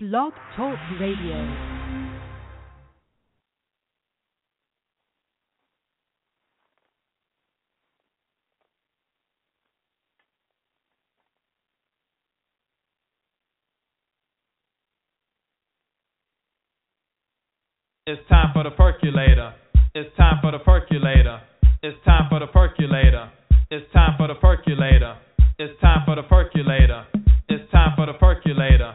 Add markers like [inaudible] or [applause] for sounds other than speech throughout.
Blog Talk Radio. It's time for the percolator. It's time for the percolator. It's time for the percolator. It's time for the percolator. It's time for the percolator. It's time for the percolator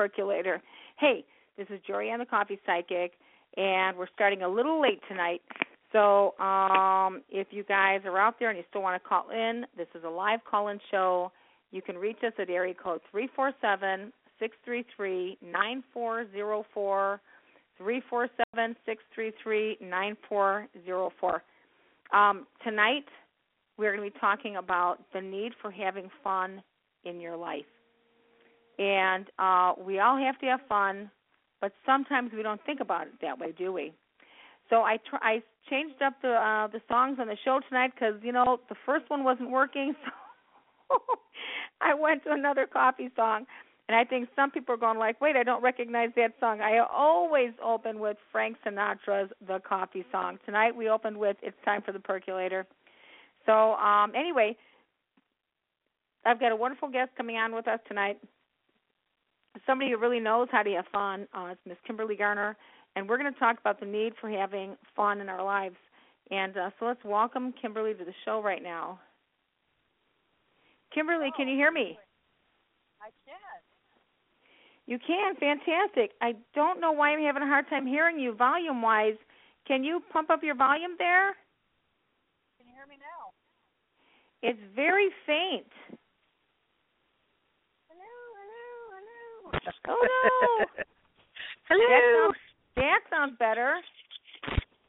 percolator. Hey, this is Jorianne the Coffee Psychic, and we're starting a little late tonight. So um, if you guys are out there and you still want to call in, this is a live call in show. You can reach us at area code 347 633 9404. 347 633 9404. Um, tonight, we're going to be talking about the need for having fun in your life and uh, we all have to have fun, but sometimes we don't think about it that way, do we? So I tr- I changed up the uh, the songs on the show tonight because you know the first one wasn't working, [laughs] so I went to another coffee song. And I think some people are going like, "Wait, I don't recognize that song." I always open with Frank Sinatra's "The Coffee Song." Tonight we opened with "It's Time for the Percolator." So um anyway, I've got a wonderful guest coming on with us tonight. Somebody who really knows how to have fun. Uh, it's Miss Kimberly Garner, and we're going to talk about the need for having fun in our lives. And uh, so let's welcome Kimberly to the show right now. Kimberly, can you hear me? I can. You can. Fantastic. I don't know why I'm having a hard time hearing you volume wise. Can you pump up your volume there? Can you hear me now? It's very faint. Hello, hello, hello. Oh no. [laughs] hello. That sounds, that sounds better.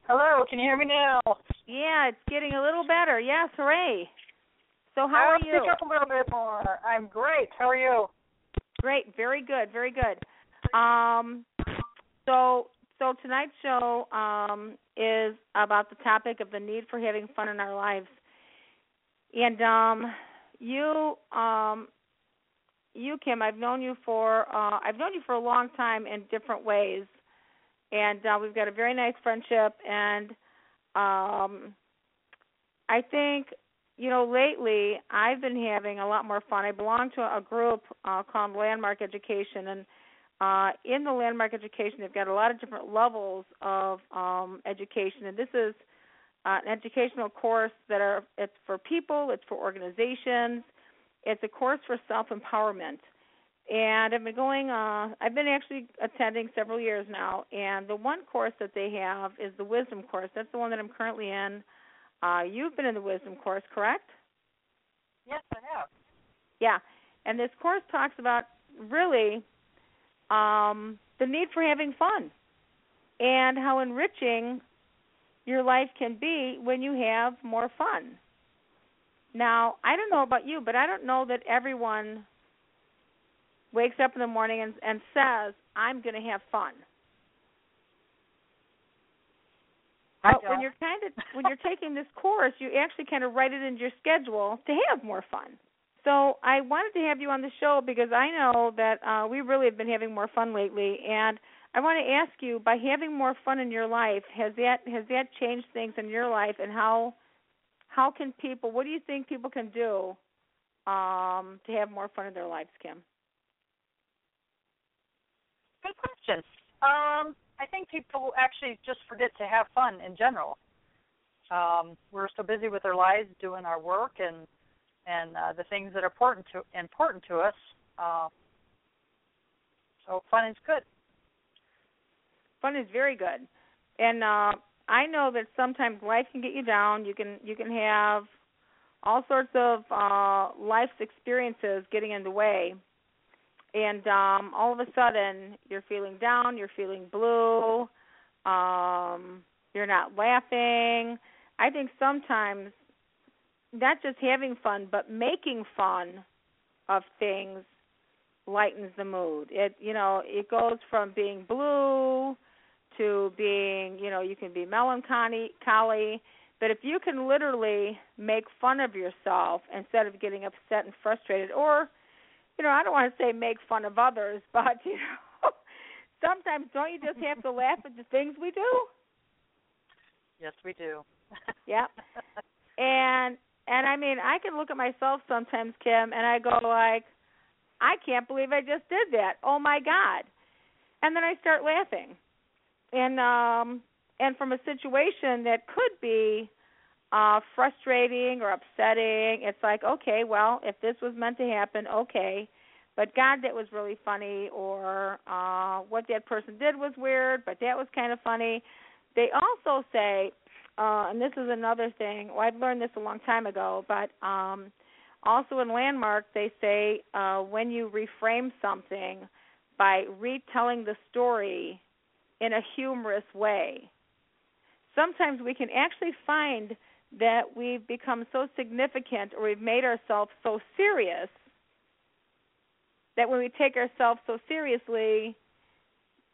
Hello, can you hear me now? Yeah, it's getting a little better. Yes, hooray. So how I'll are you? Speak up a little bit more. I'm great. How are you? Great, very good, very good. Um, so so tonight's show um, is about the topic of the need for having fun in our lives, and um, you um, you Kim, I've known you for uh, I've known you for a long time in different ways, and uh, we've got a very nice friendship, and um, I think you know, lately I've been having a lot more fun. I belong to a group uh, called Landmark Education, and uh, in the Landmark Education, they've got a lot of different levels of um, education, and this is uh, an educational course that are it's for people, it's for organizations, it's a course for self empowerment. And I've been going. Uh, I've been actually attending several years now, and the one course that they have is the Wisdom course. That's the one that I'm currently in. Uh, you've been in the wisdom course, correct? Yes, I have. Yeah, and this course talks about really um, the need for having fun and how enriching your life can be when you have more fun. Now, I don't know about you, but I don't know that everyone wakes up in the morning and, and says, "I'm going to have fun." I But when you're kind of when you're taking this course, you actually kind of write it into your schedule to have more fun. So I wanted to have you on the show because I know that uh, we really have been having more fun lately, and I want to ask you: by having more fun in your life, has that has that changed things in your life, and how how can people? What do you think people can do um, to have more fun in their lives, Kim? Good question. Um, I think people actually just forget to have fun in general. Um, we're so busy with our lives, doing our work, and and uh, the things that are important to important to us. Uh, so fun is good. fun is very good and uh i know that sometimes life can get you down. You can you can have all sorts of uh life's experiences getting in the way. And um all of a sudden you're feeling down you're feeling blue um you're not laughing. I think sometimes not just having fun but making fun of things lightens the mood. It you know it goes from being blue to being, you know, you can be melancholy, but if you can literally make fun of yourself instead of getting upset and frustrated, or, you know, I don't want to say make fun of others, [laughs] but you know, sometimes don't you just have to laugh at the things we do? Yes, we do. [laughs] Yeah. And and I mean, I can look at myself sometimes, Kim, and I go like, I can't believe I just did that. Oh my god. And then I start laughing and um and from a situation that could be uh frustrating or upsetting it's like okay well if this was meant to happen okay. But god that was really funny or uh what that person did was weird but that was kind of funny. They also say uh and this is another thing well i've learned this a long time ago but um also in landmark they say uh when you reframe something by retelling the story in a humorous way. Sometimes we can actually find that we've become so significant or we've made ourselves so serious that when we take ourselves so seriously,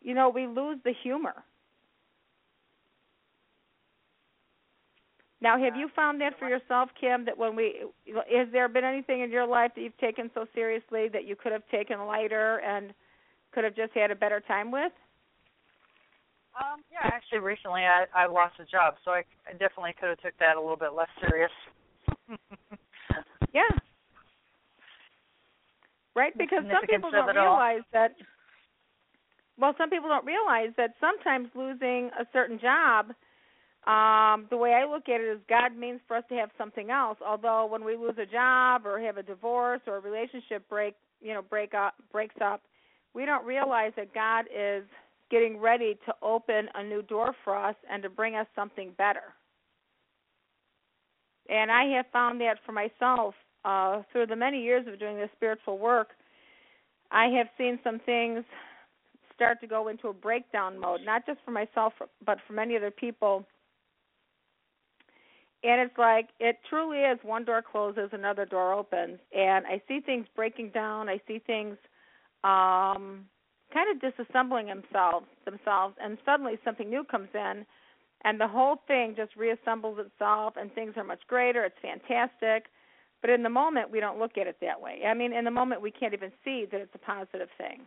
you know, we lose the humor. Now, have you found that for yourself, Kim? That when we, has there been anything in your life that you've taken so seriously that you could have taken lighter and could have just had a better time with? Um, yeah, actually, recently I I lost a job, so I, I definitely could have took that a little bit less serious. yeah. Right, because some people don't realize that. Well, some people don't realize that sometimes losing a certain job um, the way I look at it is God means for us to have something else. Although when we lose a job or have a divorce or a relationship break, you know, break up breaks up, we don't realize that God is getting ready to open a new door for us and to bring us something better. And I have found that for myself uh, through the many years of doing this spiritual work. I have seen some things start to go into a breakdown mode, not just for myself, but for many other people and it's like it truly is one door closes another door opens and i see things breaking down i see things um kind of disassembling themselves themselves and suddenly something new comes in and the whole thing just reassembles itself and things are much greater. It's fantastic. But in the moment we don't look at it that way. I mean in the moment we can't even see that it's a positive thing.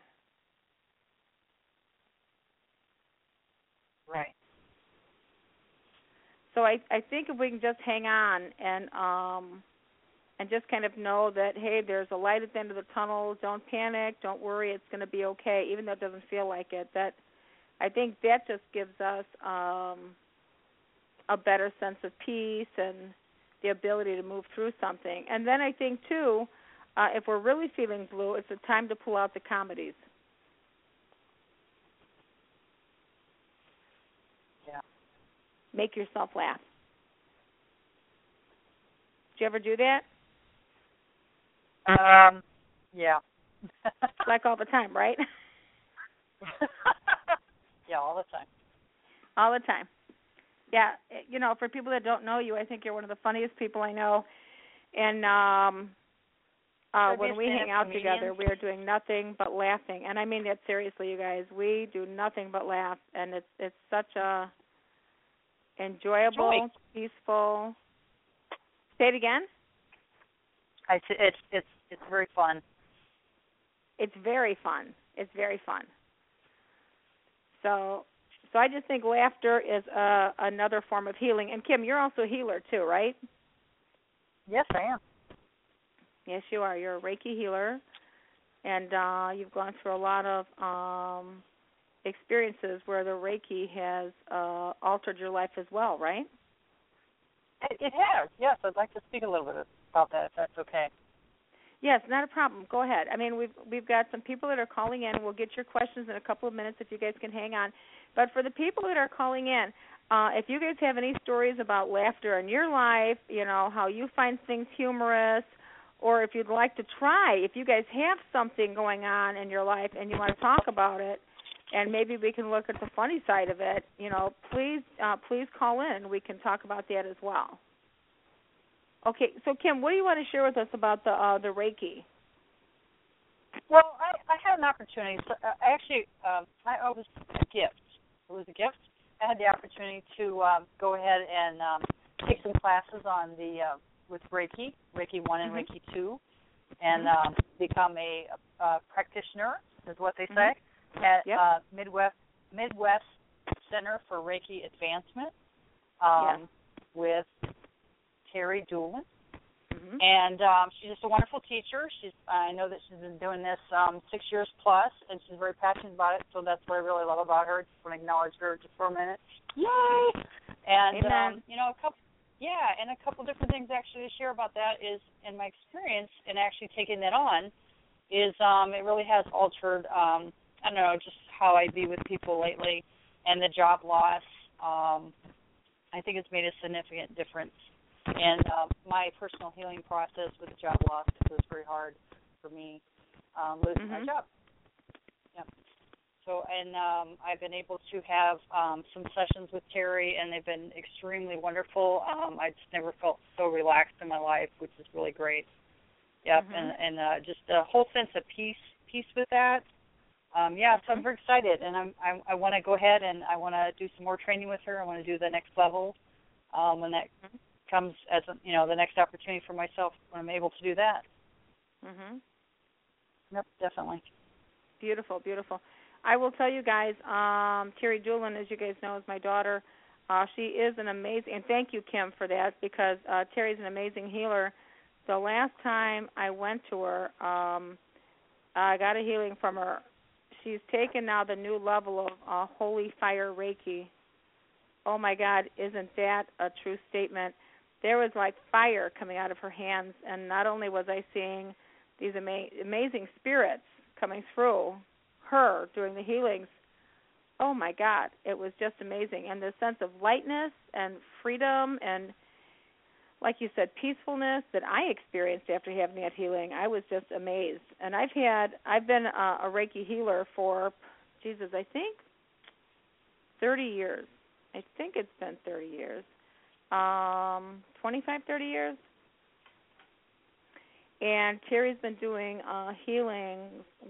Right. So I I think if we can just hang on and um and just kind of know that hey, there's a light at the end of the tunnel. Don't panic. Don't worry. It's going to be okay, even though it doesn't feel like it. That I think that just gives us um, a better sense of peace and the ability to move through something. And then I think too, uh, if we're really feeling blue, it's a time to pull out the comedies. Yeah. Make yourself laugh. Do you ever do that? Um, yeah. [laughs] like all the time, right? [laughs] yeah, all the time. All the time. Yeah, you know, for people that don't know you, I think you're one of the funniest people I know. And um uh when we hang out comedian? together, we are doing nothing but laughing. And I mean that seriously, you guys. We do nothing but laugh and it's it's such a enjoyable, Joy. peaceful. Say it again. I it's it's it's very fun. It's very fun. It's very fun. So so I just think laughter is uh, another form of healing. And Kim, you're also a healer too, right? Yes, I am. Yes, you are. You're a Reiki healer, and uh, you've gone through a lot of um, experiences where the Reiki has uh, altered your life as well, right? It, it has. Yes, I'd like to speak a little bit about that, if that's okay. Yes, not a problem. Go ahead. I mean, we've we've got some people that are calling in. We'll get your questions in a couple of minutes if you guys can hang on. But for the people that are calling in, uh, if you guys have any stories about laughter in your life, you know how you find things humorous, or if you'd like to try, if you guys have something going on in your life and you want to talk about it, and maybe we can look at the funny side of it. You know, please uh, please call in. We can talk about that as well. Okay, so Kim, what do you want to share with us about the uh, the Reiki? Well, I, I had an opportunity. So, uh, actually, um, I, was a gift. It was a gift. I had the opportunity to um, go ahead and um, take some classes on the uh, with Reiki, Reiki one and mm-hmm. Reiki two, and mm-hmm. um, become a, a practitioner, is what they say. Mm-hmm at yep. uh, Midwest Midwest Center for Reiki Advancement um, with Terry Doolin. Mm-hmm. And um, she's just a wonderful teacher. She's I know that she's been doing this um, six years plus, and she's very passionate about it. So that's what I really love about her. Just want to acknowledge her just for a minute. Yay! And Amen. um, you know, a couple, yeah, and a couple different things actually to share about that is in my experience in actually taking that on is um, it really has altered um, I don't know, just how I be with people lately, and the job loss. Um, I think it's made a significant difference in uh, my personal healing process with the job loss it was very hard for me um, losing mm-hmm. my job. Yeah. So, and um, I've been able to have um, some sessions with Terry, and they've been extremely wonderful. Um, I just never felt so relaxed in my life, which is really great. Yep, mm-hmm. and and uh, just a whole sense of peace peace with that. Um, yeah, so I'm very excited, and I'm I, I want to go ahead and I want to do some more training with her. I want to do the next level um, when that mm-hmm. Comes as a, you know the next opportunity for myself when I'm able to do that. Mhm. Yep, definitely. Beautiful, beautiful. I will tell you guys, um, Terry Doolin, as you guys know, is my daughter. Uh, she is an amazing, and thank you, Kim, for that because uh, Terry's an amazing healer. The last time I went to her, um, I got a healing from her. She's taken now the new level of uh, holy fire Reiki. Oh my God, isn't that a true statement? There was like fire coming out of her hands, and not only was I seeing these ama- amazing spirits coming through her during the healings, oh my God, it was just amazing. And the sense of lightness and freedom and like you said, peacefulness that I experienced after having that healing, I was just amazed. And I've had, I've been a, a Reiki healer for, Jesus, I think, 30 years. I think it's been 30 years, um, 25, 30 years. And Terry's been doing uh, healing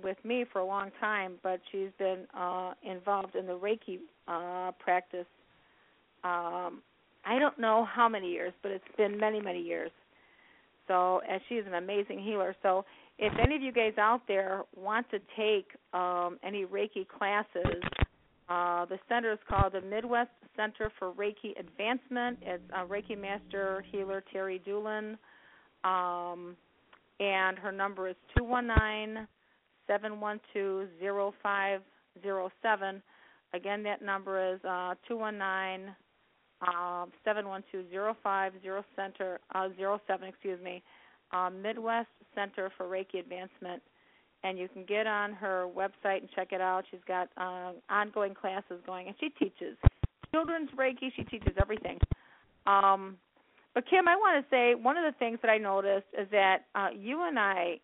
with me for a long time, but she's been uh, involved in the Reiki uh, practice um, I don't know how many years, but it's been many, many years. So, and she's an amazing healer. So, if any of you guys out there want to take um, any Reiki classes, uh, the center is called the Midwest Center for Reiki Advancement. It's uh, Reiki Master Healer Terry Doolin, um, and her number is two one nine seven one two zero five zero seven. Again, that number is uh, two one nine um, seven one two zero five zero center uh, zero seven excuse me um, Midwest Center for Reiki Advancement, and you can get on her website and check it out. She's got uh, ongoing classes going, and she teaches children's Reiki. She teaches everything. Um, but Kim, I want to say one of the things that I noticed is that uh, you and I,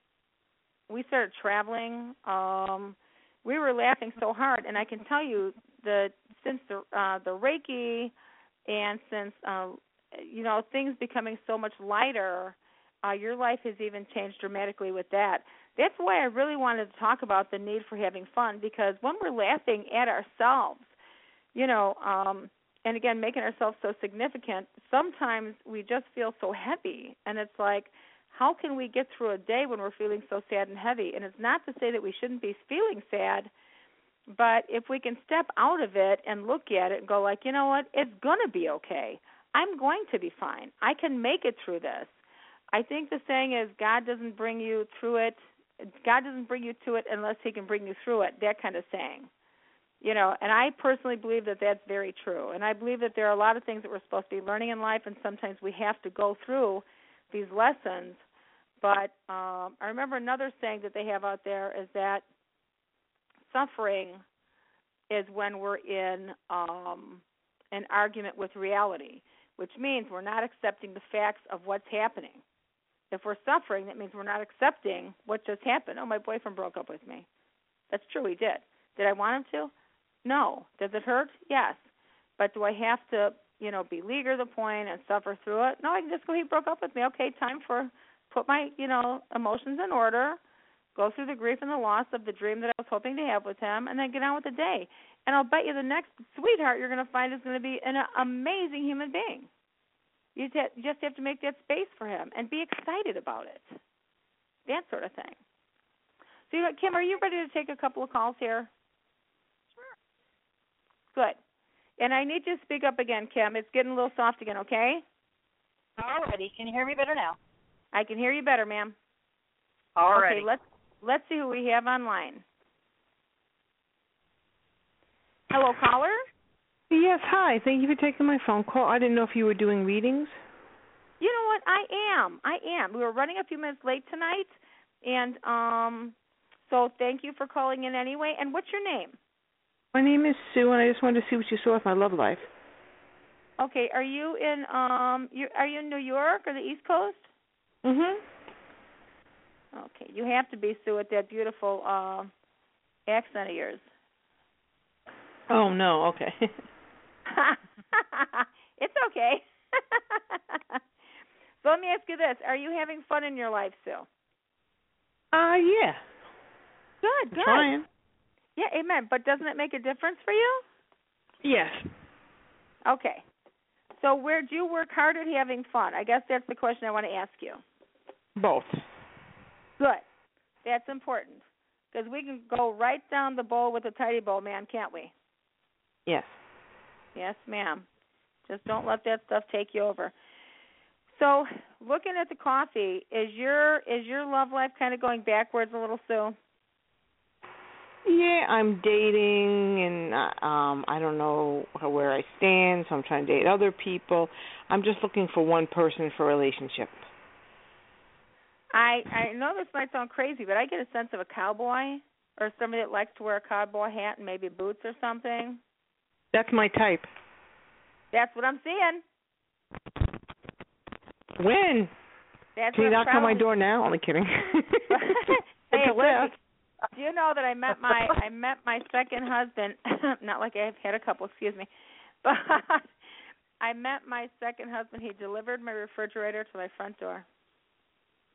we started traveling. Um, we were laughing so hard, and I can tell you that since the uh, the Reiki and since uh, you know things becoming so much lighter, uh, your life has even changed dramatically with that. That's why I really wanted to talk about the need for having fun because when we're laughing at ourselves, you know, um, and again making ourselves so significant, sometimes we just feel so heavy, and it's like. How can we get through a day when we're feeling so sad and heavy? And it's not to say that we shouldn't be feeling sad, but if we can step out of it and look at it and go like, you know what, it's going to be okay. I'm going to be fine. I can make it through this. I think the saying is God doesn't bring you through it. God doesn't bring you to it unless he can bring you through it. That kind of saying. You know, and I personally believe that that's very true. And I believe that there are a lot of things that we're supposed to be learning in life and sometimes we have to go through these lessons. But um I remember another saying that they have out there is that suffering is when we're in um, an argument with reality, which means we're not accepting the facts of what's happening. If we're suffering, that means we're not accepting what just happened. Oh, my boyfriend broke up with me. That's true, he did. Did I want him to? No. Does it hurt? Yes. But do I have to, you know, beleaguer the point and suffer through it? No, I can just go. He broke up with me. Okay, time for put my, you know, emotions in order go through the grief and the loss of the dream that I was hoping to have with him, and then get on with the day. And I'll bet you the next sweetheart you're going to find is going to be an amazing human being. You just have to make that space for him and be excited about it. That sort of thing. So, Kim, are you ready to take a couple of calls here? Sure. Good. And I need you to speak up again, Kim. It's getting a little soft again, okay? Alrighty. Can you hear me better now? I can hear you better, ma'am. Alrighty. Okay, let's Let's see who we have online. Hello, caller. Yes, hi. Thank you for taking my phone call. I didn't know if you were doing readings. You know what? I am. I am. We were running a few minutes late tonight, and um, so thank you for calling in anyway. And what's your name? My name is Sue, and I just wanted to see what you saw with my love life. Okay. Are you in um? You are you in New York or the East Coast? Mhm. Okay, you have to be Sue with that beautiful uh, accent of yours. Oh no, okay. [laughs] [laughs] it's okay. [laughs] so let me ask you this: Are you having fun in your life, Sue? Uh, yeah. Good, good. Trying. Yeah, amen. But doesn't it make a difference for you? Yes. Okay. So where do you work hard at having fun? I guess that's the question I want to ask you. Both. Good. That's important. Because we can go right down the bowl with a tidy bowl, man, can't we? Yes. Yes, ma'am. Just don't let that stuff take you over. So, looking at the coffee, is your is your love life kind of going backwards a little, Sue? Yeah, I'm dating, and uh, um, I don't know how, where I stand, so I'm trying to date other people. I'm just looking for one person for a relationship. I I know this might sound crazy, but I get a sense of a cowboy or somebody that likes to wear a cowboy hat and maybe boots or something. That's my type. That's what I'm seeing. When? That's Can you knock on my door now? Only kidding. [laughs] [laughs] Hey, It's a laugh. Do you know that I met my I met my second husband? [laughs] not like I've had a couple, excuse me, but I met my second husband. He delivered my refrigerator to my front door.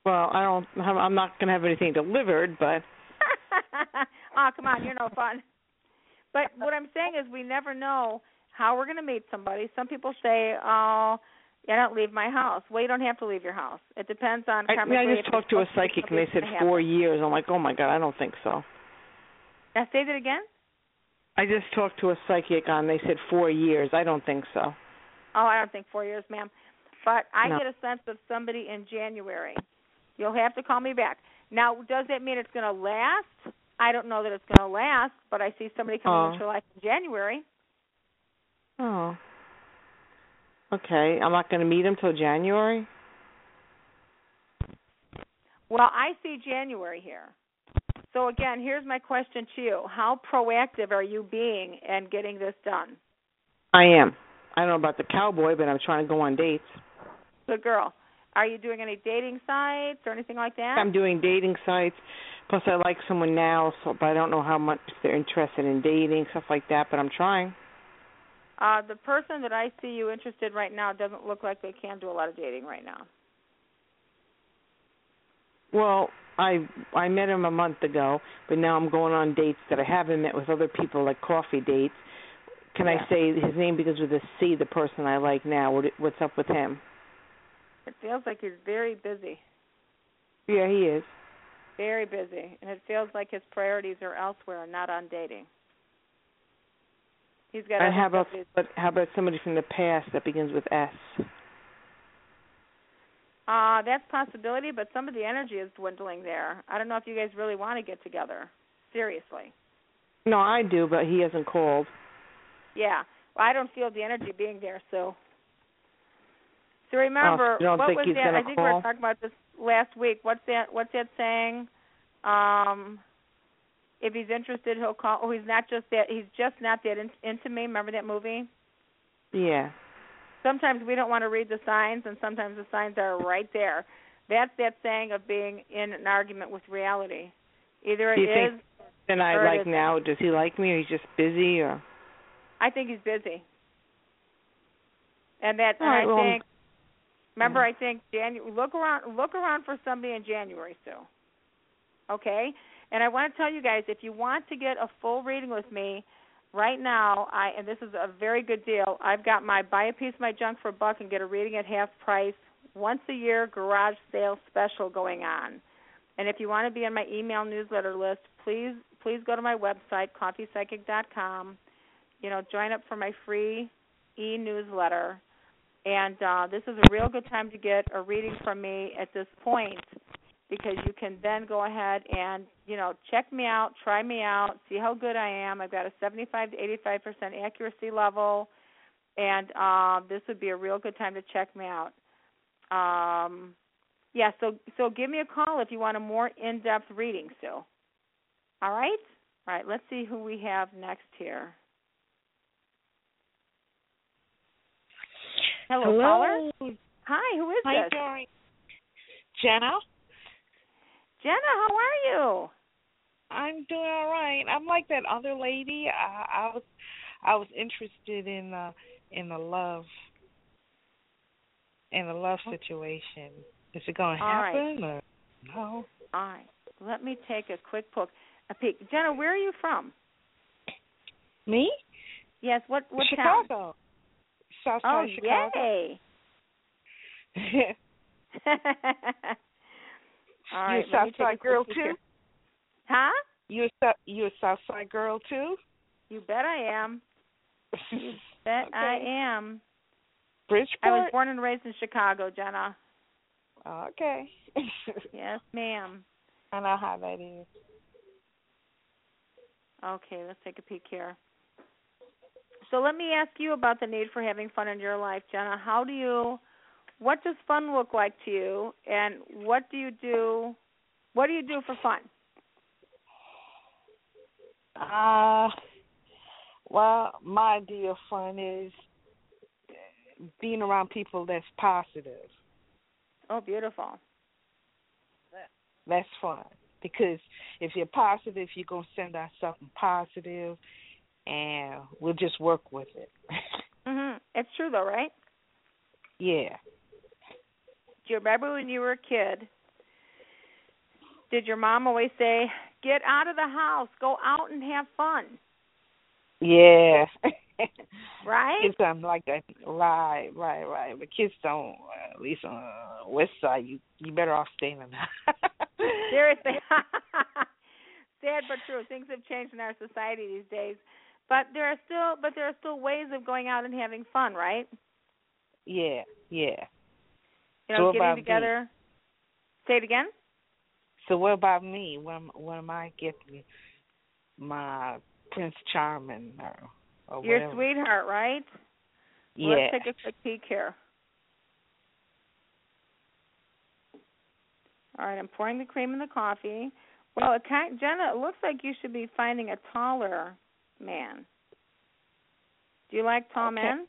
Well, I don't. I'm not going to have anything delivered, but oh, come on, you're no fun. But what I'm saying is, we never know how we're going to meet somebody. Some people say, "Oh, I don't leave my house." Well, you don't have to leave your house. It depends on. I, I just talked to a psychic and they said four happen. years. I'm like, oh my god, I don't think so. Now say that again. I just talked to a psychic and They said four years. I don't think so. Oh, I don't think four years, ma'am. But I No. get a sense of somebody in January. You'll have to call me back. Now, does that mean it's going to last? I don't know that it's going to last, but I see somebody coming Oh. into your life in January. Oh. Okay, I'm not going to meet him till January. Well, I see January here. So again, here's my question to you: How proactive are you being in getting this done? I am. I don't know about the cowboy, but I'm trying to go on dates. Good girl. Are you doing any dating sites or anything like that? I'm doing dating sites. Plus, I like someone now, so but I don't know how much they're interested in dating stuff like that. But I'm trying. Uh, the person that I see you interested right now doesn't look like they can do a lot of dating right now. Well, I I met him a month ago, but now I'm going on dates that I haven't met with other people, like coffee dates. Can Yeah. I say his name because with a C? The person I like now. What what's up with him? It feels like he's very busy, Yeah, he is. Very busy, and it feels like his priorities are elsewhere, not on dating. He's got. And how about but how about somebody from the past that begins with S? Uh, that's possibility, but some of the energy is dwindling there. I don't know if you guys really want to get together. Seriously. No, I do, but he hasn't called. Yeah. Well, I don't feel the energy being there, so. So remember, Oh, what think was that? I think we were call? talking about this last week. What's that? What's that saying? Um, if he's interested, he'll call. Oh, he's not just that. He's just not that in, into me. Remember that movie? Yeah. Sometimes we don't want to read the signs, and sometimes the signs are right there. That's that saying of being in an argument with reality. Either it is. Then I like now. Does he like me, or he's just busy, or? I think he's busy. And that All and right, I well, think remember yeah. I think Janu- look around look around for somebody in January, Sue. Okay? And I want to tell you guys if you want to get a full reading with me right now, I and this is a very good deal. I've got my buy a piece of my junk for a buck and get a reading at half price once a year garage sale special going on. And if you want to be on my email newsletter list, please please go to my website coffeepsychic.com. You know, join up for my free e-newsletter. And uh, this is a real good time to get a reading from me at this point because you can then go ahead and you know check me out, try me out, see how good I am. I've got a 75 to 85 percent accuracy level, and uh, this would be a real good time to check me out. Um, yeah, so so give me a call if you want a more in-depth reading, Sue. All right, all right. Let's see who we have next here. Hello, caller. Hi, who is Hi, this? Jenna. Jenna, how are you? I'm doing all right. I'm like that other lady. I, I was I was interested in uh in the love in the love situation. Is it going to All right. happen or no? All right. Let me take a quick poke. a peek. Jenna, where are you from? Me? Yes. What what town? South Oh, side Chicago. yay! [laughs] All right. you a South side girl too? here. Huh? You a you a South side girl too? You bet I am. [laughs] Bet I am. Bridgeport. I was born and raised in Chicago, Jenna. Okay. [laughs] Yes, ma'am. I know how that is. Okay, let's take a peek here. So let me ask you about the need for having fun in your life, Jenna. How do you what does fun look like to you and what do you do what do you do for fun? Uh, well, my idea of fun is being around people that's positive. Oh, beautiful. That's fun because if you're positive, you're gonna send out something positive, and we'll just work with it. [laughs] Mhm. It's true though, right? yeah. Do you remember when you were a kid? Did your mom always say, "Get out of the house, go out and have fun"? Yeah. [laughs] Right? Kids don't like that. Right, right, right. But kids don't. Uh, at least on the west side, you you better off staying in the house. Seriously. [laughs] Sad but true. Things have changed in our society these days. But there are still but there are still ways of going out and having fun, right? Yeah, yeah. You know, what getting about me? together. Say it again? So what about me? When am- when am I getting my Prince Charming or, or Your whatever? sweetheart, right? Well, Yeah. Let's take a quick peek here. All right, I'm pouring the cream in the coffee. Well, it kind Jenna, it looks like you should be finding a taller man. Do you like tall Okay. men?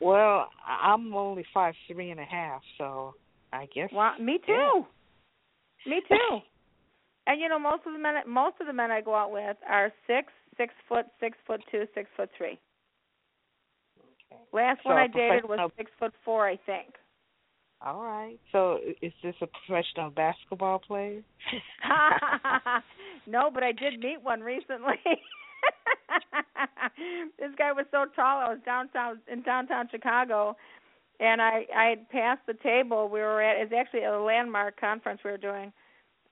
Well, I'm only five three and a half, so I guess. Well, me too. Yeah. Me [laughs] too. And you know, most of the men, most of the men I go out with are six, six foot, six foot two, six foot three. Okay. Last So one I dated was six foot four, I think. All right. So is this a professional basketball player? [laughs] no, but I did meet one recently. [laughs] [laughs] this guy was so tall. I was downtown in downtown Chicago, and I I had passed the table we were at. It's actually a landmark conference we were doing.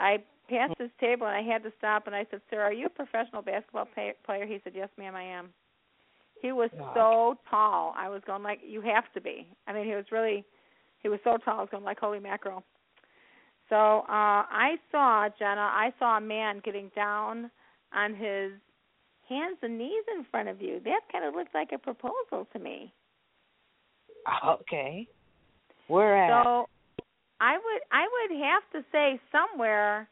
I passed his table and I had to stop and I said, "Sir, are you a professional basketball pay- player?" He said, "Yes, ma'am, I am." He was Wow. so tall. I was going like, "You have to be." I mean, he was really he was so tall. I was going like, "Holy mackerel!" So uh I saw Jenna. I saw a man getting down on his hands and knees in front of you. That kind of looked like a proposal to me. Okay. Where at? So I would I would have to say somewhere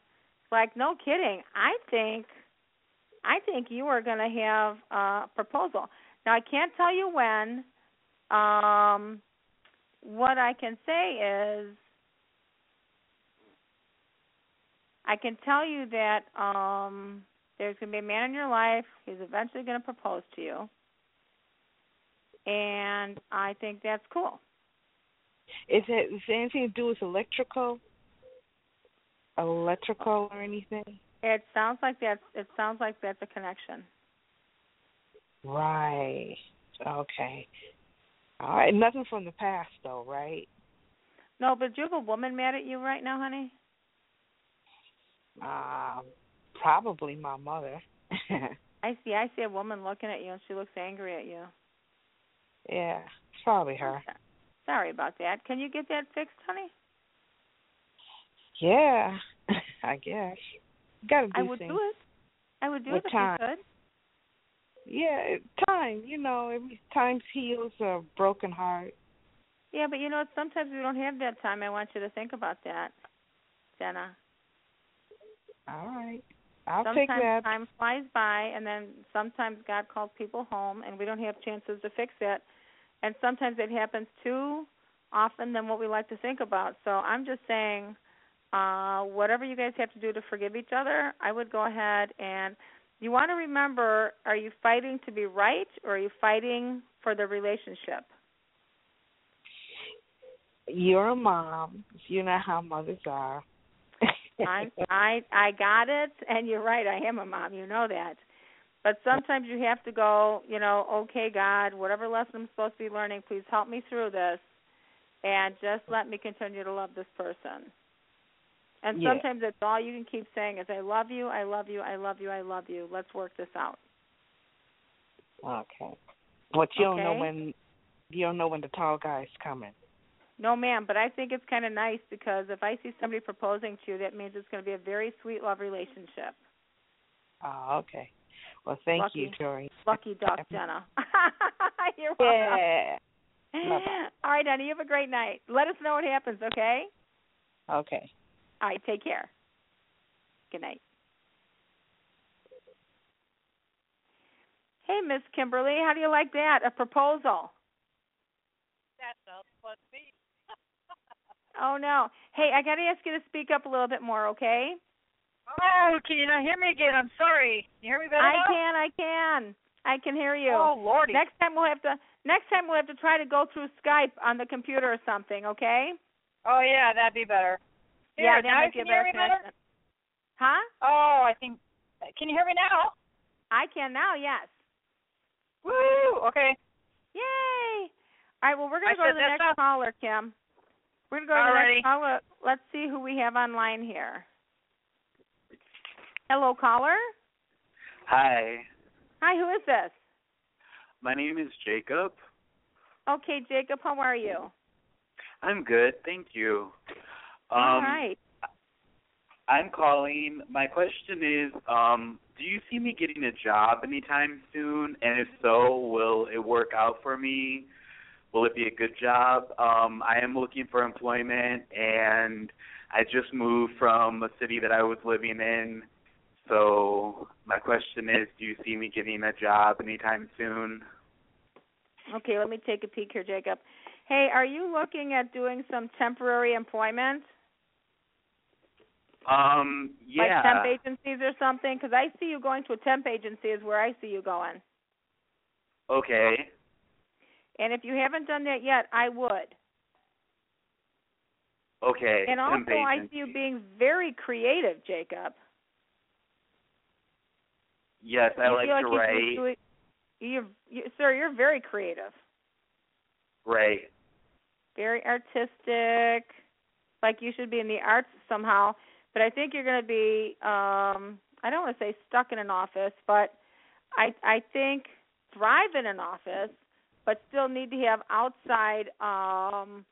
like no kidding. I think I think you are going to have a proposal. Now I can't tell you when. Um what I can say is I can tell you that um there's going to be a man in your life. He's eventually going to propose to you. And I think that's cool. Is it is anything to do with electrical? Electrical or anything? It sounds like that's it sounds like that's a connection. Right. Okay. All right. Nothing from the past though, right? No, but do you have a woman mad at you right now, honey? Um, probably my mother. [laughs] I see I see a woman looking at you and she looks angry at you. yeah, it's probably her. Sorry about that. Can you get that fixed, honey? Yeah, [laughs] I guess. Got to do I would things. do it. I would do With it if time. you could. Yeah, time. You know, every time heals a broken heart. Yeah, but you know, sometimes we don't have that time. I want you to think about that, Jenna. All right, I'll sometimes take that. time flies by, and then sometimes God calls people home, and we don't have chances to fix it. And sometimes it happens too often than what we like to think about. So I'm just saying, uh, whatever you guys have to do to forgive each other, I would go ahead and. You want to remember: Are you fighting to be right, or are you fighting for the relationship? You're a mom. You know how mothers are. I I I got it, and you're right. I am a mom. You know that. But sometimes you have to go. You know, okay, God, whatever lesson I'm supposed to be learning, please help me through this, and just let me continue to love this person. And Yeah. sometimes that's all you can keep saying is, "I love you, I love you, I love you, I love you. Let's work this out." Okay. But you don't know when you don't know when the tall guy's coming. No, ma'am, but I think it's kind of nice because if I see somebody proposing to you, that means it's going to be a very sweet love relationship. Oh, okay. Well, thank Lucky. you, Jory. Lucky duck, Jenna. [laughs] You're welcome. Yeah. Bye-bye. [laughs] All right, honey. You have a great night. Let us know what happens, okay? Okay. All right. Take care. Good night. Hey, Miss Kimberly, how do you like that? A proposal. That's sounds fun to me. Oh no. Hey, I got to ask you to speak up a little bit more, okay? Oh, can you not hear me again? I'm sorry. Can you hear me better I now? can, I can. I can hear you. Oh, lordy. Next time we'll have to next time we'll have to try to go through Skype on the computer or something, okay? Oh, yeah, that'd be better. Here, yeah, that now might be a better connection. Huh? Oh, I think. Can you hear me now? I can now, yes. Woo! Okay. Yay! All right, well we're gonna I go to the next caller, Kim. We're gonna go to the next caller. Let's see who we have online here. Hello, caller. Hi, Hi, who is this? my name is Jacob. Okay, Jacob, how are you? I'm good, thank you. Um, All right. I'm calling. My question is, um, do you see me getting a job anytime soon? And if so, will it work out for me? Will it be a good job? Um, I am looking for employment, and I just moved from a city that I was living in. So my question is, do you see me getting a job anytime soon? Okay, let me take a peek here, Jacob. Hey, are you looking at doing some temporary employment, Um, yeah. like temp agencies or something? Because I see you going to a temp agency is where I see you going. Okay. And if you haven't done that yet, I would. Okay. And also, I see you being very creative, Jacob. Yes, I you like like to write. it- You're, you, sir, you're very creative, Right. very artistic. Like you should be in the arts somehow. But I think you're going to be. um I don't want to say stuck in an office, but I I think thrive in an office, but still need to have outside um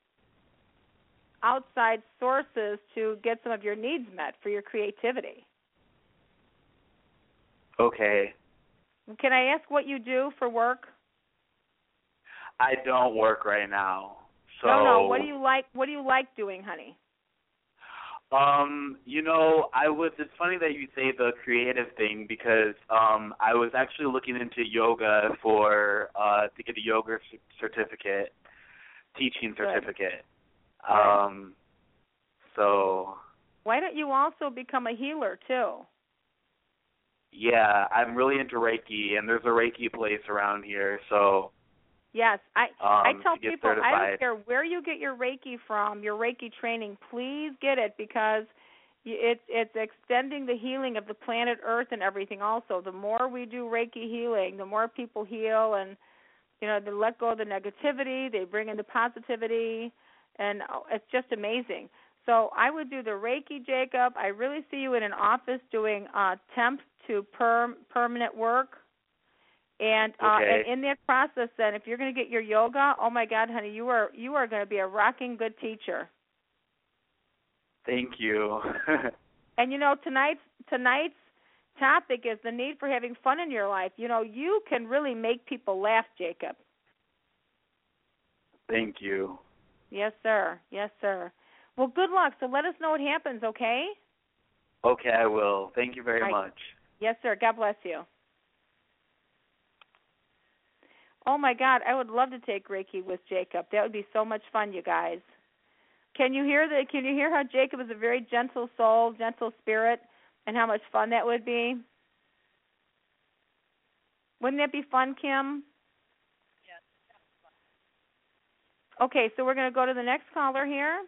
outside sources to get some of your needs met for your creativity. Okay. Can I ask what you do for work? I don't work right now. So no, no. What do you like? What do you like doing, honey? Um, you know, I was it's funny that you say the creative thing because um I was actually looking into yoga for uh to get a yoga c- certificate, teaching certificate. Good. Um so Why don't you also become a healer too? yeah, I'm really into Reiki and there's a Reiki place around here, so Yes, I um I tell people I don't care where you get your Reiki from, your Reiki training, please get it because it's it's extending the healing of the planet Earth and everything. Also, the more we do Reiki healing, the more people heal, and you know they let go of the negativity, they bring in the positivity, and oh, it's just amazing. So I would do the Reiki, Jacob. I really see you in an office doing uh, temp to perm permanent work. And uh Okay. and in that process then if you're going to get your yoga, oh my god, honey, you are you are going to be a rocking good teacher. Thank you. [laughs] And you know, tonight's tonight's topic is the need for having fun in your life. You know, you can really make people laugh, Jacob. Thank you. Yes, sir. Yes, sir. Well, good luck. So let us know what happens, okay? Okay, I will. Thank you very right. much. Yes, sir. God bless you. Oh my God, I would love to take Reiki with Jacob. That would be so much fun, you guys. Can you hear the? Can you hear how Jacob is a very gentle soul, gentle spirit, and how much fun that would be? Wouldn't that be fun, Kim? Yes. Okay, so we're going to go to the next caller here.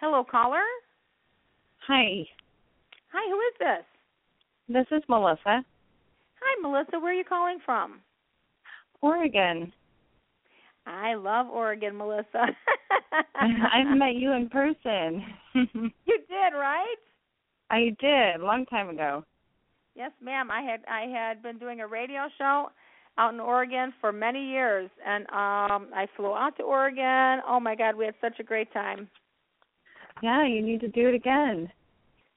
Hello, caller. Hi. Hi, who is this? This is Melissa. Hi, Melissa. Where are you calling from? Oregon. I love Oregon, Melissa. [laughs] I've met you in person. [laughs] you did, right? I did, a long time ago. Yes, ma'am. I had I had been doing a radio show out in Oregon for many years and um I flew out to Oregon. Oh my god, we had such a great time. Yeah, you need to do it again.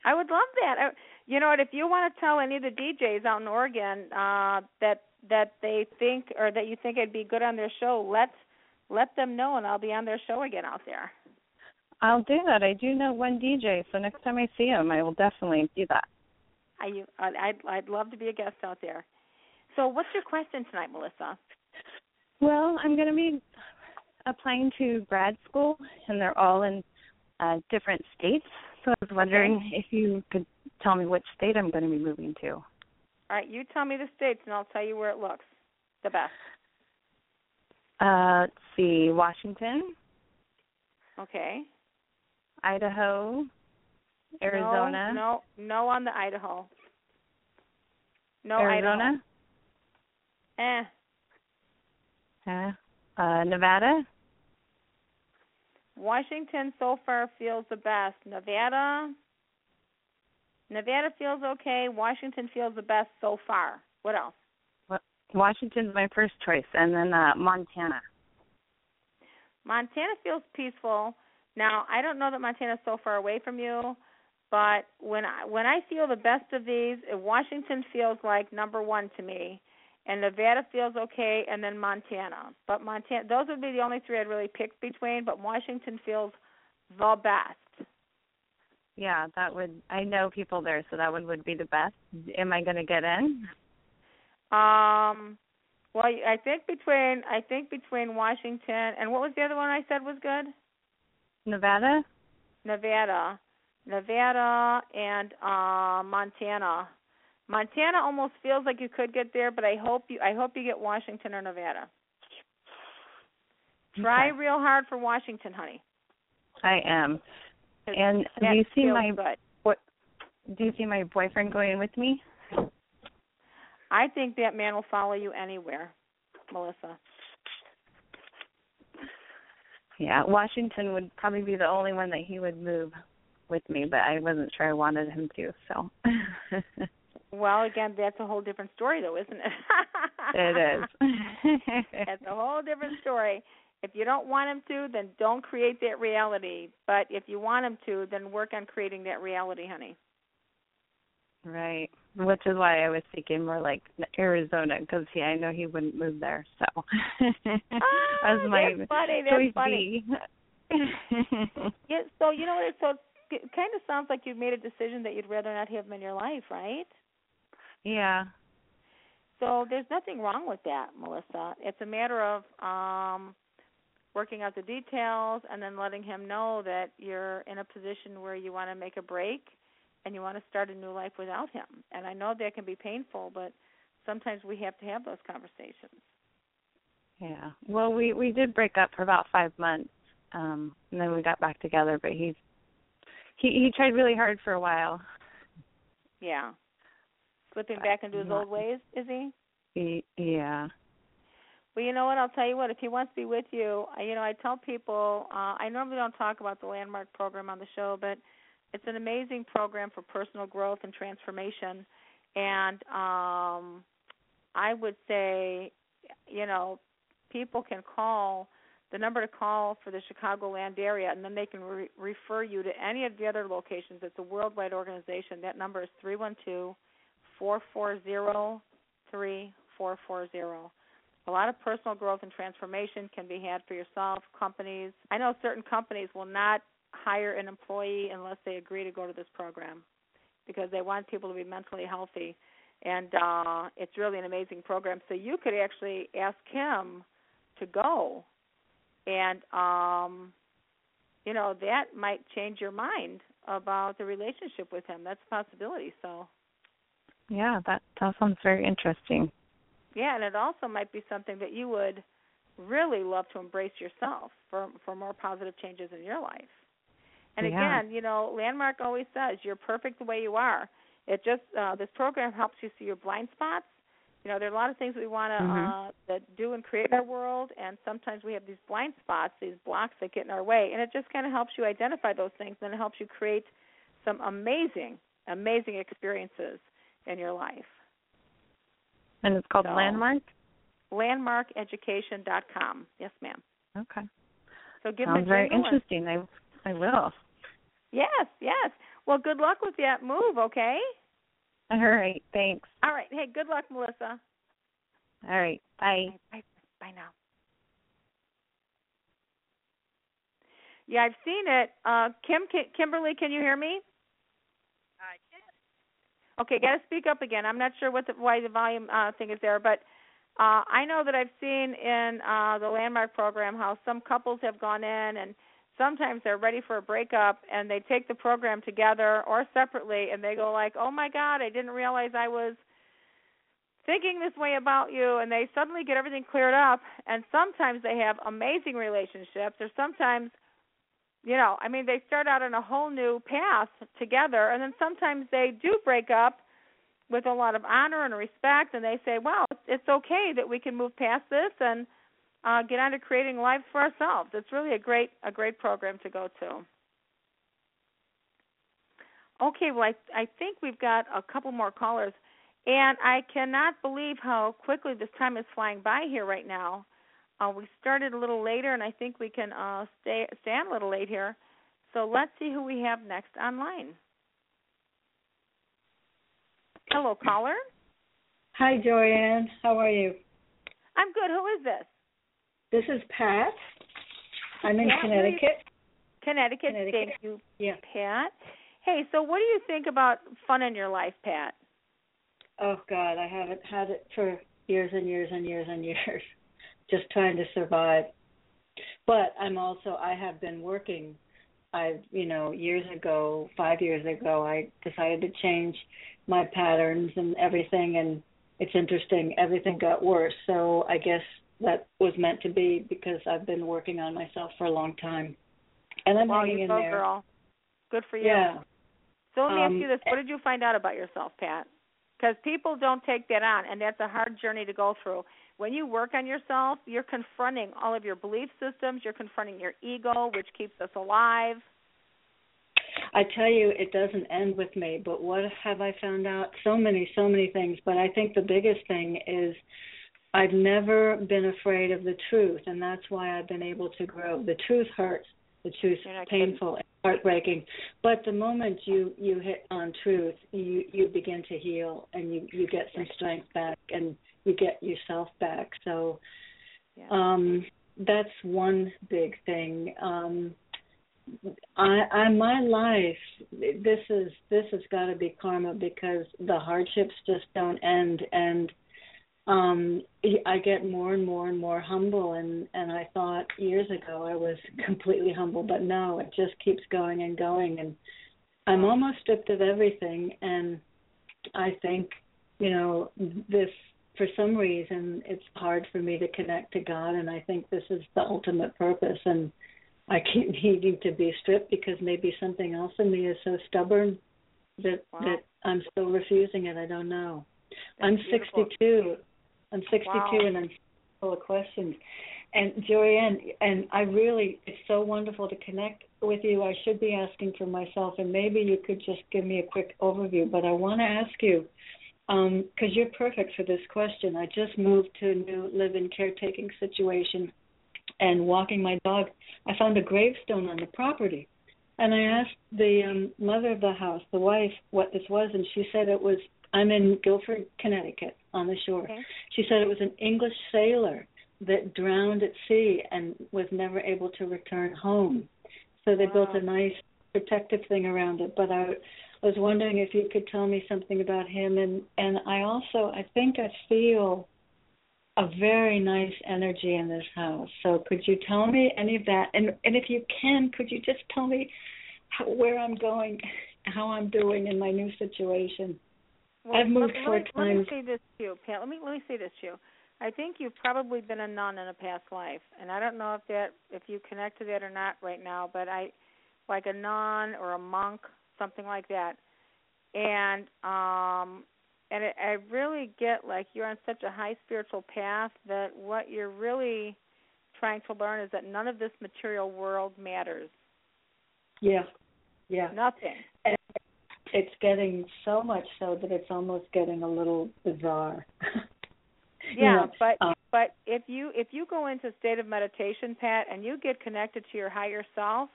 I would love that. I, you know what? If you want to tell any of the DJs out in Oregon uh, that that they think or that you think I'd be good on their show, let let them know, and I'll be on their show again out there. I'll do that. I do know one DJ, so next time I see him, I will definitely do that. I I'd I'd love to be a guest out there. So, what's your question tonight, Melissa? Well, I'm going to be applying to grad school, and they're all in uh, different states. So I was wondering okay. if you could tell me which state I'm going to be moving to. All right, you tell me the states, and I'll tell you where it looks the best. Uh, let's see, Washington. Okay. Idaho. Arizona. No, no, no on the Idaho. No Idaho. Arizona. Idaho. Eh. Uh, uh, Nevada. Washington so far feels the best. Nevada. Nevada feels okay. Washington feels the best so far. What else? Washington's my first choice, and then uh, Montana. Montana feels peaceful. Now, I don't know that Montana's so far away from you, but when I when I feel the best of these, Washington feels like number one to me, and Nevada feels okay, and then Montana. But Montana, those would be the only three I'd really pick between. But Washington feels the best. Yeah, that would. I know people there, so that one would be the best. Am I going to get in? Um, well, I think between I think between Washington and what was the other one I said was good? Nevada. Nevada, Nevada, and uh, Montana. Montana almost feels like you could get there, but I hope you I hope you get Washington or Nevada. Try Okay. real hard for Washington, honey. I am. And do you see my good. do you see my boyfriend going with me? I think that man will follow you anywhere, Melissa. Yeah, Washington would probably be the only one that he would move with me, but I wasn't sure I wanted him to, so [laughs] Well, again, that's a whole different story, though, isn't it? it is. [laughs] That's a whole different story. If you don't want him to, then don't create that reality. But if you want him to, then work on creating that reality, honey. right. Which is why I was thinking more like Arizona because he I know he wouldn't move there, so [laughs] that was my Ah, that's funny. That's funny. [laughs] Yeah, so you know what? So it kind of sounds like you've made a decision that you'd rather not have him in your life, right? yeah. So there's nothing wrong with that, Melissa. It's a matter of um working out the details and then letting him know that you're in a position where you want to make a break and you want to start a new life without him. And I know that can be painful, but sometimes we have to have those conversations. Yeah. Well, we we did break up for about five months, um, and then we got back together. But he's he he tried really hard for a while. Yeah. Slipping back into his old ways, is he? He yeah. Well, you know what? I'll tell you what. If he wants to be with you, you know, I tell people. Uh, I normally don't talk about the landmark program on the show, but it's an amazing program for personal growth and transformation. And um, I would say, you know, people can call the number to call for the Chicagoland area, and then they can re- refer you to any of the other locations. It's a worldwide organization. That number is three one two four four zero three four four zero. A lot of personal growth and transformation can be had for yourself, companies. I know certain companies will not hire an employee unless they agree to go to this program because they want people to be mentally healthy. And uh it's really an amazing program. So you could actually ask him to go and um you know, that might change your mind about the relationship with him. That's a possibility. So Yeah, that that sounds very interesting. Yeah, and it also might be something that you would really love to embrace yourself for for more positive changes in your life. And Yeah. again, you know, Landmark always says you're perfect the way you are. It just uh, this program helps you see your blind spots. You know, there are a lot of things we want to Mhm. uh, that do and create in our world, and sometimes we have these blind spots, these blocks that get in our way, and it just kind of helps you identify those things, and it helps you create some amazing, amazing experiences in your life. And it's called So- Landmark. Landmarkeducation.com. Yes, ma'am. Okay. So give Sounds them a very and- interesting. I I will. Yes, yes. Well, good luck with that move, okay? All right. Thanks. All right. Hey, good luck, Melissa. All right. Bye. Bye. Bye now. Yeah, I've seen it. Uh, Kim, Ki- Kimberly, can you hear me? Okay, got to speak up again. I'm not sure what the, why the volume uh, thing is there, but uh, I know that I've seen in uh, the landmark program how some couples have gone in and sometimes they're ready for a breakup and they take the program together or separately and they go like, "Oh my God, I didn't realize I was." thinking this way about you and they suddenly get everything cleared up and sometimes they have amazing relationships or sometimes you know i mean they start out on a whole new path together and then sometimes they do break up with a lot of honor and respect and they say well it's okay that we can move past this and uh get on to creating lives for ourselves it's really a great a great program to go to okay well i i think we've got a couple more callers and I cannot believe how quickly this time is flying by here right now. Uh, we started a little later, and I think we can uh, stay stand a little late here. So let's see who we have next online. Hello, caller. Hi, Joanne. How are you? I'm good. Who is this? This is Pat. I'm in Pat, where are you- Connecticut. Connecticut. Connecticut. Thank you, Yeah. Pat. Hey, so what do you think about fun in your life, Pat? Oh God, I haven't had it for years and years and years and years. [laughs] Just trying to survive. But I'm also I have been working. I've you know years ago, five years ago, I decided to change my patterns and everything, and it's interesting. Everything got worse. So I guess that was meant to be because I've been working on myself for a long time, and I'm well, hanging you in go, there. girl. Good for you. Yeah. So let me Um, ask you this: What did you find out about yourself, Pat? Because people don't take that on, and that's a hard journey to go through. When you work on yourself, you're confronting all of your belief systems. You're confronting your ego, which keeps us alive. I tell you, it doesn't end with me. But what have I found out? So many, so many things. But I think the biggest thing is I've never been afraid of the truth, and that's why I've been able to grow. The truth hurts. The truth kidding. painful and heartbreaking. But the moment you you hit on truth, you you begin to heal, and you you get some strength back, and you get yourself back. So Yeah. um that's one big thing. Um I, I my life this is this has got to be karma because the hardships just don't end and um I get more and more and more humble and and I thought years ago I was completely humble but no it just keeps going and going and I'm almost stripped of everything and I think you know this for some reason it's hard for me to connect to God and I think this is the ultimate purpose and I keep [laughs] needing to be stripped because maybe something else in me is so stubborn that Wow. that I'm still refusing it. I don't know. That's I'm beautiful. 62. I'm 62 Wow. and I'm full of questions. And Joanne, and I really, it's so wonderful to connect with you. I should be asking for myself, and maybe you could just give me a quick overview. But I want to ask you, because you're perfect for this question. I just moved to a new live-in caretaking situation, and walking my dog, I found a gravestone on the property. And I asked the um, mother of the house, the wife, what this was, and she said it was. I'm in Guilford, Connecticut, on the shore. Okay. She said it was an English sailor that drowned at sea and was never able to return home. So they built a nice protective thing around it. But I was wondering if you could tell me something about him and and I also I think I feel a very nice energy in this house. So could you tell me any of that? And and if you can, could you just tell me how, where I'm going, how I'm doing in my new situation? Well, I've moved let, four let me, Let me say this to you, Pat. Let me let me say this to you. I think you've probably been a nun in a past life, and I don't know if that if you connect to that or not right now. But I, like a nun or a monk, something like that. And um and it, I really get like you're on such a high spiritual path that what you're really trying to learn is that none of this material world matters. Yeah. Yeah. Nothing. And it's getting so much so that it's almost getting a little bizarre. [laughs] yeah, know, but um, but if you if you go into state of meditation, Pat, and you get connected to your higher self,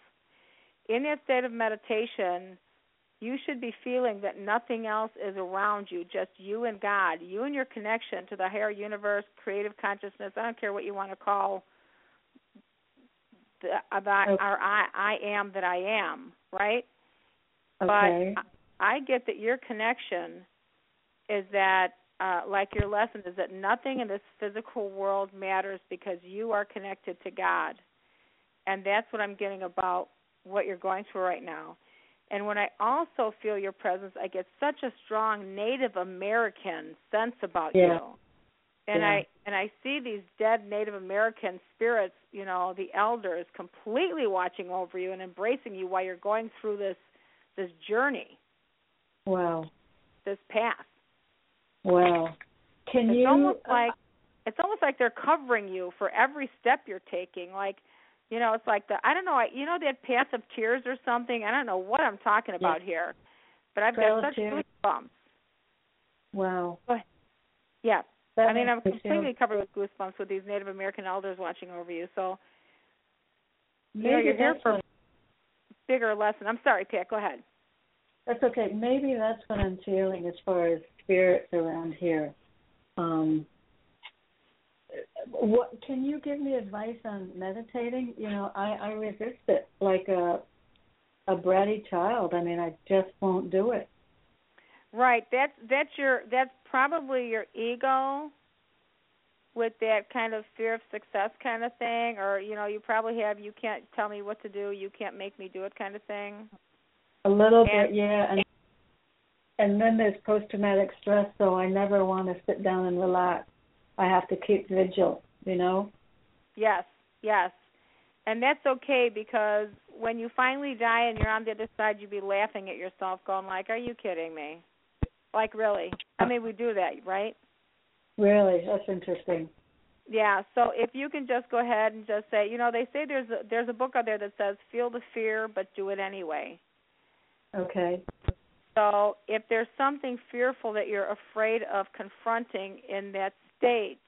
in that state of meditation, you should be feeling that nothing else is around you, just you and God, you and your connection to the higher universe, creative consciousness. I don't care what you want to call the about Okay. or I I am that I am, right? okay. But I get that your connection is that, uh, like your lesson, is that nothing in this physical world matters because you are connected to God. And that's what I'm getting about what you're going through right now. And when I also feel your presence, I get such a strong Native American sense about Yeah. you. And Yeah. I and I see these dead Native American spirits, you know, the elders completely watching over you and embracing you while you're going through this this journey wow. this path. Wow. Can it's you almost uh, like it's almost like they're covering you for every step you're taking. Like, you know, it's like the I don't know, I, you know that path of tears or something. I don't know what I'm talking about here, but I've Trail got such Tears? goosebumps. Wow. Yeah, That I mean I'm completely covered with goosebumps with these Native American elders watching over you. So you know, you're here for what- bigger lesson. I'm sorry, Pat. Go ahead. That's okay. Maybe that's what I'm feeling as far as spirits around here. Um, what can you give me advice on meditating? You know, I I resist it like a a bratty child. I mean, I just won't do it. Right. That's that's your that's probably your ego with that kind of fear of success kind of thing or you know, you probably have you can't tell me what to do, you can't make me do it kind of thing. A little And- bit, yeah, and and then there's post traumatic stress, so I never want to sit down and relax. I have to keep vigil, you know. Yes, yes. And that's okay because when you finally die and you're on the other side you'll be laughing at yourself going like, Are you kidding me? Like really. I mean we do that, right? Really, that's interesting. Yeah, so if you can just go ahead and just say, you know, they say there's a there's a book out there that says feel the fear but do it anyway. Okay. So if there's something fearful that you're afraid of confronting in that state,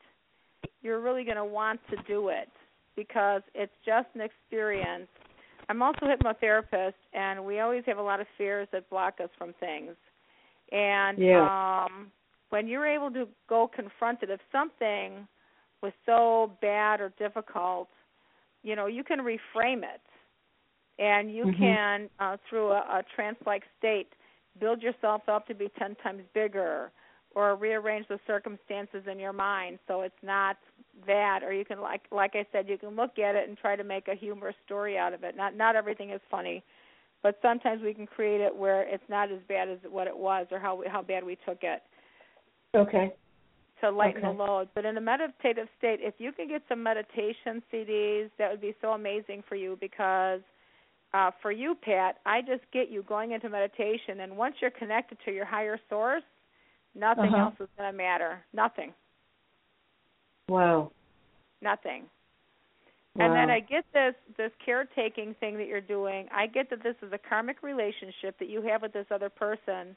you're really going to want to do it because it's just an experience. I'm also a hypnotherapist, and we always have a lot of fears that block us from things. And Yeah. um, when you're able to go confront it, if something was so bad or difficult, you know, you can reframe it, and you Mhm. can, uh, through a, a trance-like state, build yourself up to be ten times bigger, or rearrange the circumstances in your mind so it's not that. Or you can, like, like I said, you can look at it and try to make a humorous story out of it. Not, not everything is funny, but sometimes we can create it where it's not as bad as what it was or how how bad we took it Okay. to lighten Okay. the load. But in a meditative state, if you can get some meditation CDs, that would be so amazing for you because uh, for you, Pat, I just get you going into meditation, and once you're connected to your higher source, nothing Uh-huh. else is going to matter. Nothing. Wow. Nothing. Wow. And then I get this this caretaking thing that you're doing. I get that this is a karmic relationship that you have with this other person.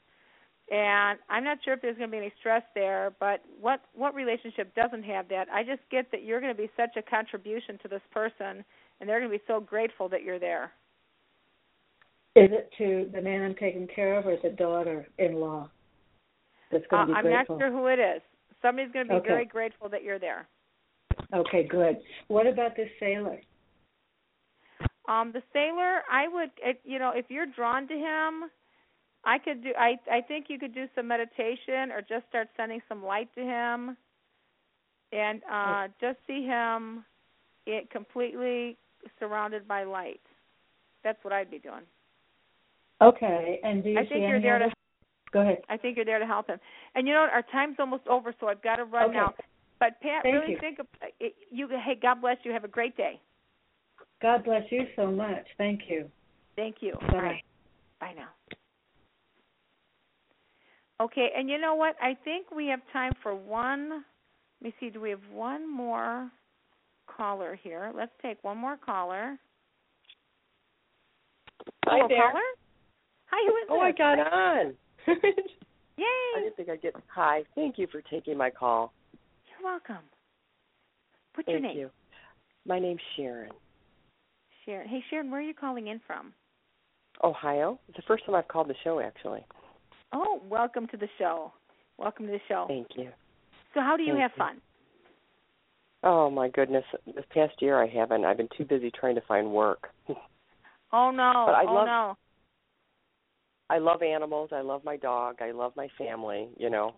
And I'm not sure if there's going to be any stress there, but what what relationship doesn't have that? I just get that you're going to be such a contribution to this person and they're going to be so grateful that you're there. Is it to the man I'm taking care of, or is it daughter-in-law that's going to be I'm grateful? not sure who it is. Somebody's going to be Okay. very grateful that you're there. Okay, good. What about this sailor? Um, the sailor, I would, you know, if you're drawn to him, I could do. I I think you could do some meditation or just start sending some light to him, and uh just see him, it completely surrounded by light. That's what I'd be doing. Okay, and do you I think you're there to. Go ahead. I think you're there to help him. And you know what? Our time's almost over, so I've got to run Okay. now. But Pat, Thank really you. think of it, you. Hey, God bless you. Have a great day. God bless you so much. Thank you. Thank you. Bye. All right. Bye now. Okay, and you know what? I think we have time for one. Let me see. Do we have one more caller here? Let's take one more caller. Hi Hello, there. caller. Hi, who is Oh, I got on. Yay! I didn't think I'd get. Hi, thank you for taking my call. You're welcome. What's Thank your name? you. My name's Sharon, Sharon. Hey, Sharon, where are you calling in from? Ohio. It's the first time I've called the show, actually. Oh, welcome to the show. Welcome to the show. Thank you. So, how do you Thank have you. fun? Oh my goodness, this past year I haven't. I've been too busy trying to find work. [laughs] Oh no! But I oh love- no! I love animals. I love my dog. I love my family. You know,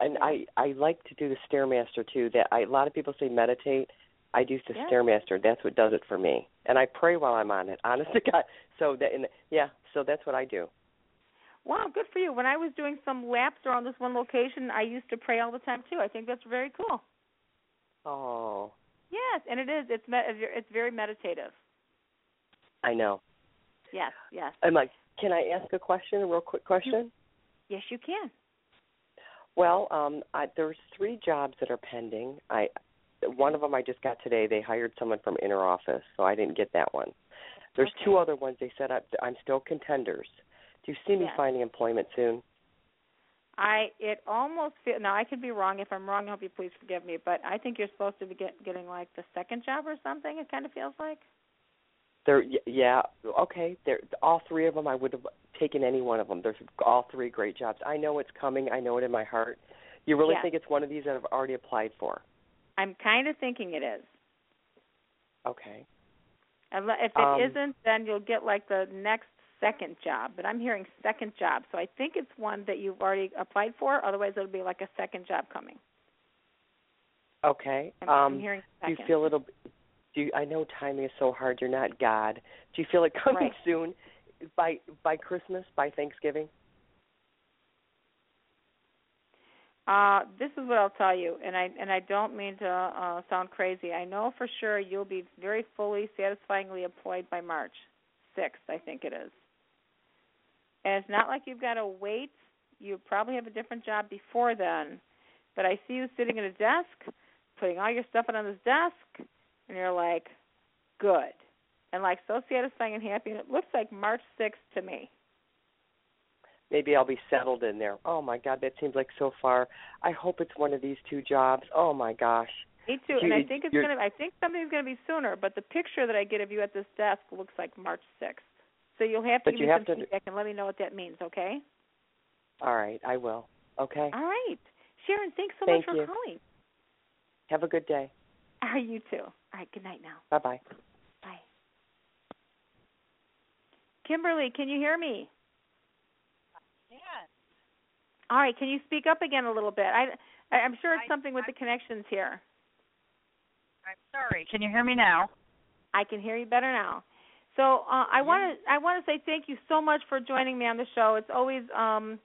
and I I like to do the stairmaster too. That I, a lot of people say meditate. I do the Yeah. stairmaster. That's what does it for me. And I pray while I'm on it. Honest to [laughs] God. So that and yeah. So that's what I do. Wow, good for you. When I was doing some laps around this one location, I used to pray all the time too. I think that's very cool. Oh, Yes, and it is. It's med- it's very meditative. I know. Yes, yes, I'm like, can I ask a question? A real quick question. yes. You can. Well, um, I, there's three jobs that are pending. I one of them I just got today. They hired someone from inner office, so I didn't get that one. There's Okay. two other ones. They said I, I'm still contenders. Do you see me Yes. finding employment soon? I it almost feel now I could be wrong. If I'm wrong, I hope you please forgive me. But I think you're supposed to be get, getting like the second job or something. It kind of feels like. There, y- yeah, okay. There, all three of them. I would have taken any one of them. They're all three great jobs. I know it's coming. I know it in my heart. You really Yes. think it's one of these that I've already applied for? I'm kind of thinking it is. Okay. If it Um, not then you'll get like the next second job. But I'm hearing second job, so I think it's one that you've already applied for. Otherwise, it'll be like a second job coming. Okay. I'm, um, I'm hearing do you feel it'll? Do you, I know timing is so hard. You're not God. Do you feel it coming Right. soon? By by Christmas, by Thanksgiving? Uh, this is what I'll tell you, and I and I don't mean to uh, sound crazy. I know for sure you'll be very fully, satisfyingly employed by March sixth. I think it is. And it's not like you've got to wait. You probably have a different job before then. But I see you sitting at a desk, putting all your stuff on this desk, and you're like, good, and like so satisfying and happy. And it looks like March sixth to me. Maybe I'll be settled in there. Oh my God, that seems like so far. I hope it's one of these two jobs. Oh my gosh. Me too, You- and I think it's gonna. I think something's gonna be sooner, but the picture that I get of you at this desk looks like March sixth. So you'll have to give you me have some to- feedback and let me know what that means, okay? All right, I will. Okay. All right, Sharon. Thanks so Thank much for you. calling. Have a good day. Are [laughs] you too? All right. Good night now. Bye bye. Bye. Kimberly, can you hear me? Yeah. All right. Can you speak up again a little bit? I, I I'm sure it's I- something with the connections here. I'm sorry. Can you hear me now? I can hear you better now. So uh, I want to I want to say thank you so much for joining me on the show. It's always um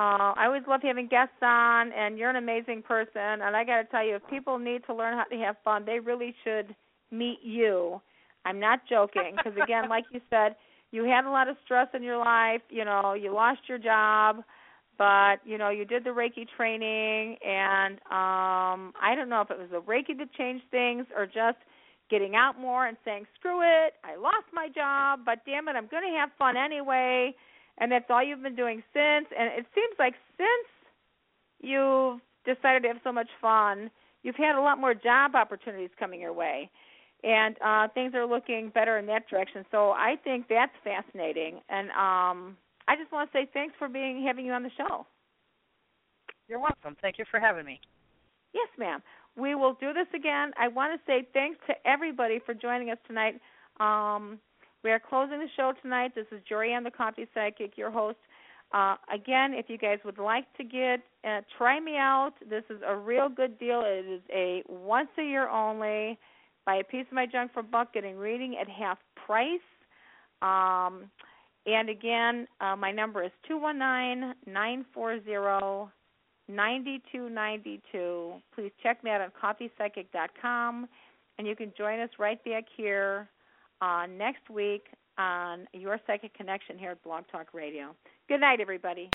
uh I always love having guests on, and you're an amazing person. And I got to tell you, if people need to learn how to have fun, they really should meet you. I'm not joking because again, like you said, you had a lot of stress in your life. You know, you lost your job, but you know you did the Reiki training, and um I don't know if it was the Reiki that changed things or just getting out more and saying, screw it, I lost my job, but damn it, I'm going to have fun anyway. And that's all you've been doing since. And it seems like since you've decided to have so much fun, you've had a lot more job opportunities coming your way. And uh things are looking better in that direction. So I think that's fascinating. And um I just want to say thanks for being having you on the show. You're welcome. Thank you for having me. Yes, ma'am. We will do this again. I want to say thanks to everybody for joining us tonight. Um, we are closing the show tonight. This is Jorianne, the Coffee Psychic, your host. Uh, again, if you guys would like to get uh, try me out, this is a real good deal. It is a once a year only. Buy a piece of my junk for a buck, getting reading at half price. Um, and again, uh, my number is two one nine nine four zero. 9292. Please check me out on coffeepsychic.com, and you can join us right back here uh, next week on Your Psychic Connection here at Blog Talk Radio. Good night, everybody.